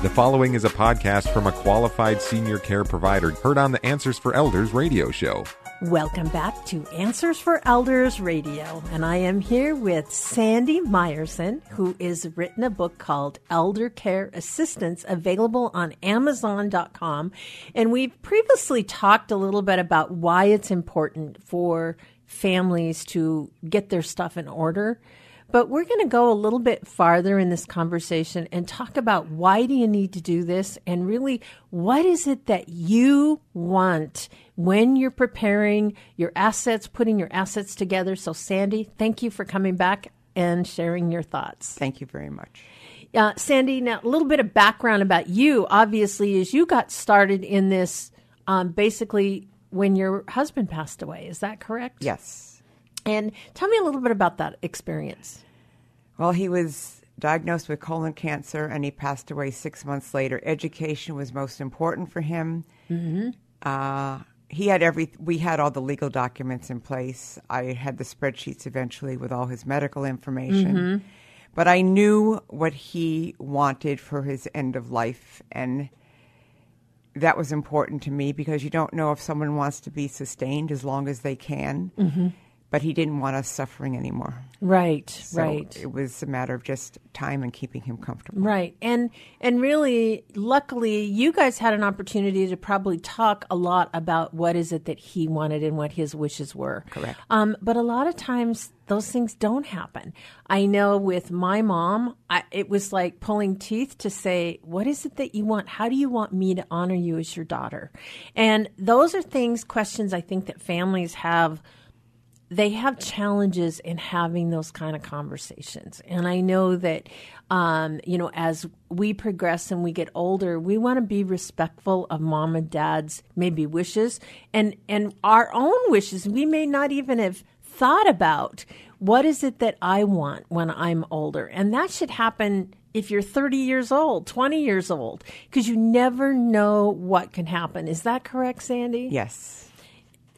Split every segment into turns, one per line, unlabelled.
The following is a podcast from a qualified senior care provider heard on the Answers for Elders radio show.
Welcome back to Answers for Elders Radio, and I am here with Sandy Meyerson, who has written a book called Elder Care Assistance, available on Amazon.com. And we've previously talked a little bit about why it's important for families to get their stuff in order. But we're going to go a little bit farther in this conversation and talk about why do you need to do this and really what is it that you want when you're preparing your assets, putting your assets together. So Sandy, thank you for coming back and sharing your thoughts.
Thank you very much.
Uh, Sandy, now a little bit of background about you. Obviously, is you got started in this um, basically when your husband passed away. Is that correct?
Yes.
And tell me a little bit about that experience.
Well, he was diagnosed with colon cancer and he passed away six months later. Education was most important for him. Mm-hmm. Uh, he had every. We had all the legal documents in place. I had the spreadsheets eventually with all his medical information. Mm-hmm. But I knew what he wanted for his end of life, and that was important to me because you don't know if someone wants to be sustained as long as they can. Mm-hmm but he didn't want us suffering anymore.
Right,
so
right.
It was a matter of just time and keeping him comfortable.
Right. And and really luckily you guys had an opportunity to probably talk a lot about what is it that he wanted and what his wishes were.
Correct.
Um, but a lot of times those things don't happen. I know with my mom, I, it was like pulling teeth to say, What is it that you want? How do you want me to honor you as your daughter? And those are things, questions I think that families have they have challenges in having those kind of conversations. And I know that, um, you know, as we progress and we get older, we want to be respectful of mom and dad's maybe wishes and, and our own wishes. We may not even have thought about what is it that I want when I'm older. And that should happen if you're 30 years old, 20 years old, because you never know what can happen. Is that correct, Sandy?
Yes.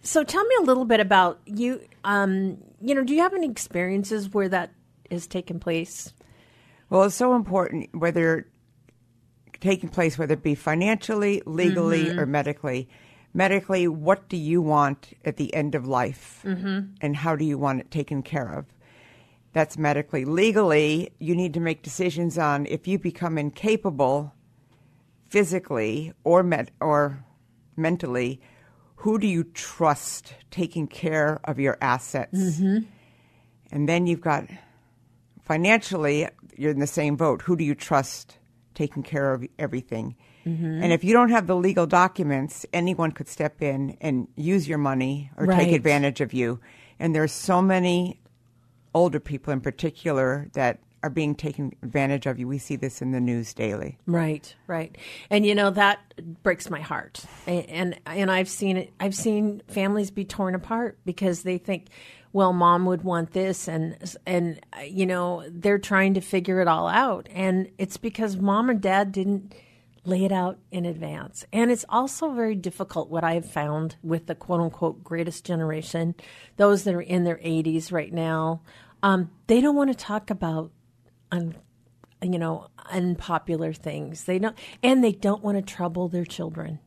So tell me a little bit about you. Um, you know, do you have any experiences where that has taken place?
Well, it's so important whether taking place, whether it be financially, legally, mm-hmm. or medically. Medically, what do you want at the end of life, mm-hmm. and how do you want it taken care of? That's medically. Legally, you need to make decisions on if you become incapable, physically or med- or mentally who do you trust taking care of your assets? Mm-hmm. And then you've got financially, you're in the same boat. Who do you trust taking care of everything? Mm-hmm. And if you don't have the legal documents, anyone could step in and use your money or right. take advantage of you. And there's so many older people in particular that are being taken advantage of you. We see this in the news daily.
Right, right. And you know that breaks my heart. And, and I've seen it I've seen families be torn apart because they think well mom would want this and and you know they're trying to figure it all out and it's because mom and dad didn't lay it out in advance. And it's also very difficult what I've found with the quote unquote greatest generation, those that are in their 80s right now. Um, they don't want to talk about un, you know, unpopular things. They don't, and they don't want to trouble their children.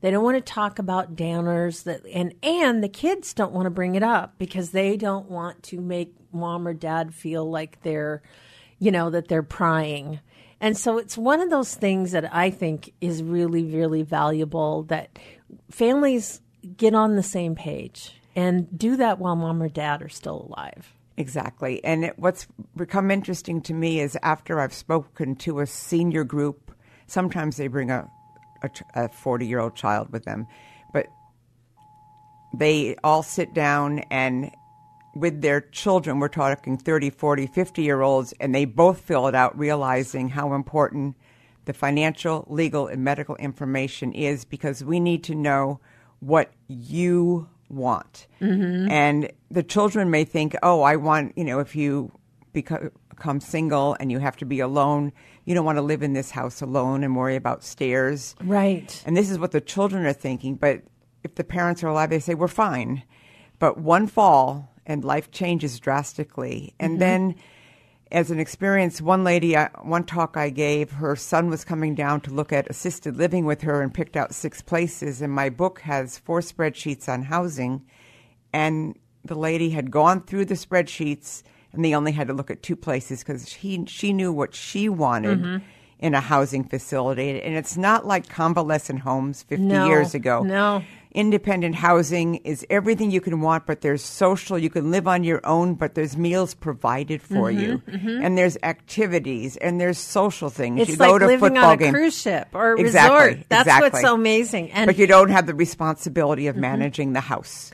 They don't want to talk about downers that, and and the kids don't want to bring it up because they don't want to make mom or dad feel like they're, you know, that they're prying. And so it's one of those things that I think is really, really valuable that families get on the same page and do that while mom or dad are still alive.
Exactly. And it, what's become interesting to me is after I've spoken to a senior group, sometimes they bring a, a 40 year old child with them, but they all sit down and with their children, we're talking 30, 40, 50 year olds, and they both fill it out, realizing how important the financial, legal, and medical information is because we need to know what you want. Mm-hmm. And the children may think, oh, I want, you know, if you become, become single and you have to be alone, you don't want to live in this house alone and worry about stairs.
Right.
And this is what the children are thinking. But if the parents are alive, they say, we're fine. But one fall and life changes drastically. And mm-hmm. then as an experience, one lady, I, one talk I gave, her son was coming down to look at assisted living with her and picked out six places. And my book has four spreadsheets on housing. And the lady had gone through the spreadsheets and they only had to look at two places because she, she knew what she wanted.
Mm-hmm.
In a housing facility. And it's not like convalescent homes 50
No,
years ago.
no.
Independent housing is everything you can want, but there's social. You can live on your own, but there's meals provided for
Mm-hmm,
you, and there's activities, and there's social things.
It's
you
like
go to
living
football
on a
game.
cruise ship or a
Exactly,
resort. That's
exactly.
what's so amazing. And
but you don't have the responsibility
Mm-hmm.
of managing the house.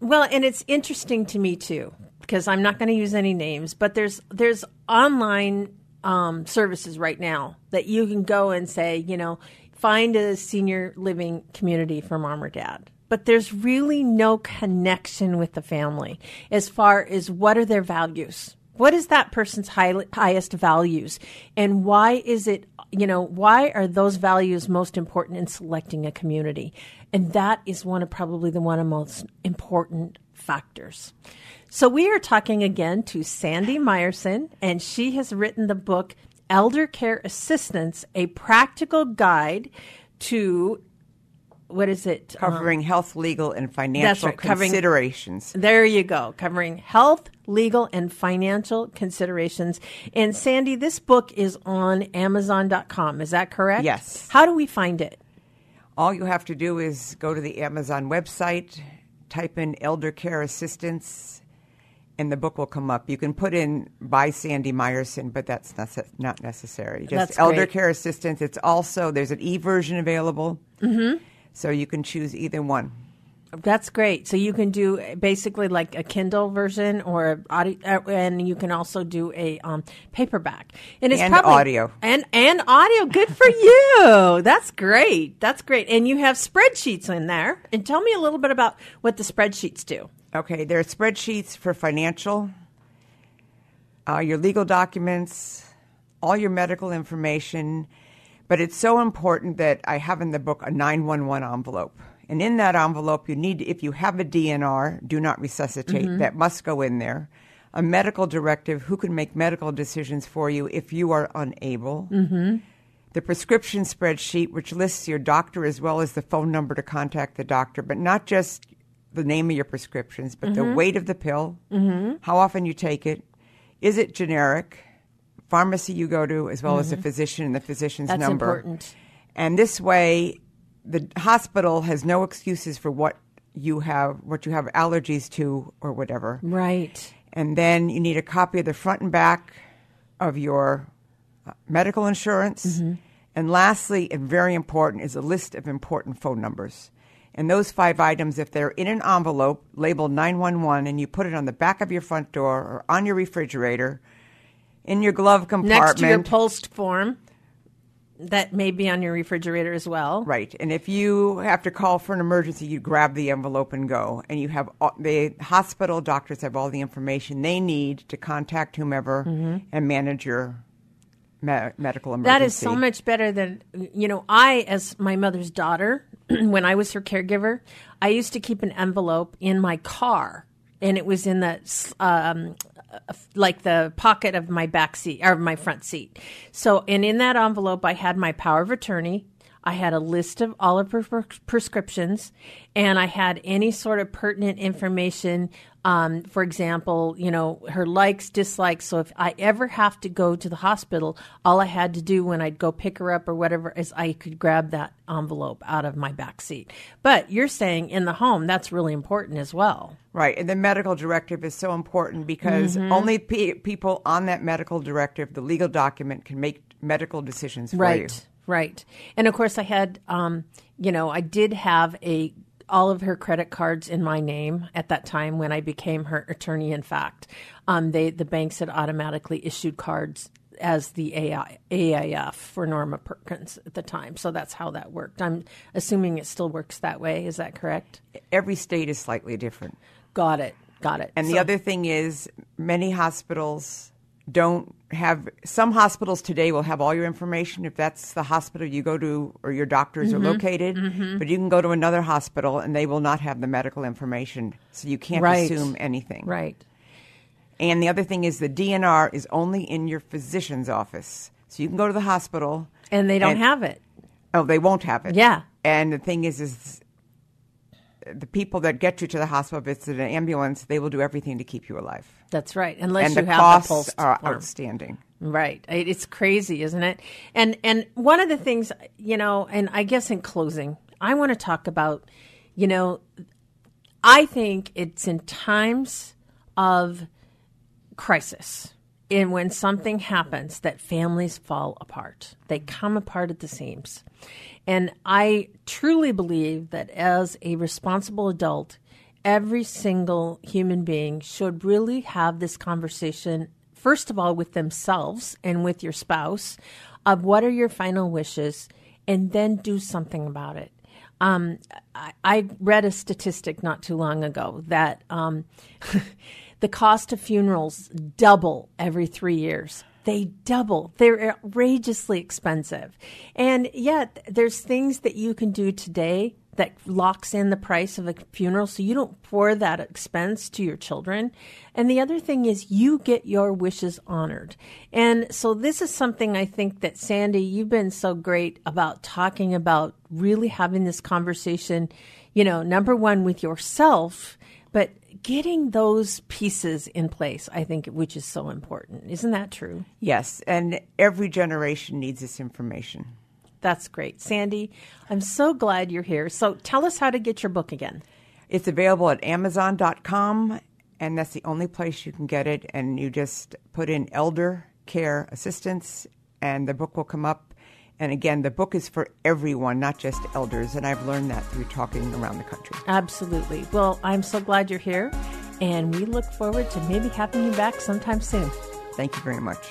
Well, and it's interesting to me too because I'm not going to use any names, but there's there's online um, services right now that you can go and say, you know, find a senior living community for mom or dad. But there's really no connection with the family as far as what are their values. What is that person's high, highest values? And why is it, you know, why are those values most important in selecting a community? And that is one of probably the one of most important factors. So we are talking again to Sandy Meyerson, and she has written the book Elder Care Assistance, a practical guide to what is it? Um,
Covering health, legal, and financial
right, covering-
considerations.
there you go, covering health, legal, and financial considerations. And Sandy, this book is on Amazon.com. Is that correct?
Yes.
How do we find it?
All you have to do is go to the Amazon website, type in elder care assistance, and the book will come up. You can put in by Sandy Meyerson, but that's nece- not necessary. Just
That's
elder
great.
care assistance. It's also there's an e version available, mm-hmm. so you can choose either one.
That's great. So you can do basically like a Kindle version or audio, uh, and you can also do a um, paperback. And it's
And
probably
audio.
and and audio. Good for you. That's great. That's great. And you have spreadsheets in there. And tell me a little bit about what the spreadsheets do.
Okay, there are spreadsheets for financial, uh, your legal documents, all your medical information. But it's so important that I have in the book a 911 envelope. And in that envelope, you need, if you have a DNR, do not resuscitate, that must go in there. A medical directive, who can make medical decisions for you if you are unable. Mm-hmm. The prescription spreadsheet, which lists your doctor as well as the phone number to contact the doctor, but not just the name of your prescriptions, but the mm-hmm. weight of the pill, mm-hmm. how often you take it, is it generic, pharmacy you go to, as well as the mm-hmm. physician and the physician's
That's
number.
important.
And this way, the hospital has no excuses for what you have, what you have allergies to, or whatever.
Right.
And then you need a copy of the front and back of your uh, medical insurance. And lastly, and very important, is a list of important phone numbers. And those five items, if they're in an envelope labeled 911 and you put it on the back of your front door or on your refrigerator, in your glove compartment.
Next to your POLST form, that may be on your refrigerator as well.
Right. And if you have to call for an emergency, you grab the envelope and go. And you have all, the hospital doctors have all the information they need to contact whomever and manage your me- medical emergency.
Mm-hmm. That is so much better than you know. I, as my mother's daughter, when I was her caregiver, I used to keep an envelope in my car, and it was in the um, like the pocket of my back seat or my front seat. So, and in that envelope, I had my power of attorney. I had a list of all of her prescriptions, and I had any sort of pertinent information. Um, for example, you know, her likes, dislikes. So if I ever have to go to the hospital, all I had to do when I'd go pick her up or whatever is I could grab that envelope out of my back seat. But you're saying in the home, that's really important as well.
Right. And the medical directive is so important because
Mm-hmm.
only pe- people on that medical directive, the legal document, can make medical decisions for you.
right right and of course i had um, you know i did have a all of her credit cards in my name at that time when i became her attorney in fact um, they the banks had automatically issued cards as the AI, AIF for Norma Perkins at the time. So that's how that worked. I'm assuming it still works that way. Is that correct?
Every state is slightly different.
Got it. Got it.
And the other thing is, many hospitals don't have. Some hospitals today will have all your information if that's the hospital you go to or your doctors
Mm-hmm.
are located. But you can go to another hospital and they will not have the medical information, so you can't
Right.
assume anything.
Right.
And the other thing is the DNR is only in your physician's office. So you can go to the hospital.
And they don't
and-
have it.
Oh, they won't have it.
Yeah.
And the thing is, is the people that get you to the hospital, if it's an ambulance, they will do everything to keep you alive.
That's right. Unless
and
you
the
have
costs
the POLST
are
form.
outstanding.
Right. It's crazy, isn't it? And and one of the things, you know, and I guess in closing, I want to talk about, you know, I think it's in times of crisis and when something happens that families fall apart. They come apart at the seams. And I truly believe that as a responsible adult, every single human being should really have this conversation, first of all, with themselves and with your spouse, of what are your final wishes, and then do something about it. Um, I, I read a statistic not too long ago that um, the cost of funerals double every three years. They double. They're outrageously expensive. And yet, there's things that you can do today that locks in the price of a funeral so you don't pour that expense to your children. And the other thing is you get your wishes honored. And so this is something I think that Sandy, you've been so great about talking about really having this conversation, you know, number one with yourself, but getting those pieces in place, I think, which is so important. Isn't that true?
Yes, and every generation needs this information.
That's great. Sandy, I'm so glad you're here. So tell us how to get your book again.
It's available at Amazon.com, and that's the only place you can get it. And you just put in elder care assistance, and the book will come up. And again, the book is for everyone, not just elders. And I've learned that through talking around the country.
Absolutely. Well, I'm so glad you're here, and we look forward to maybe having you back sometime soon.
Thank you very much.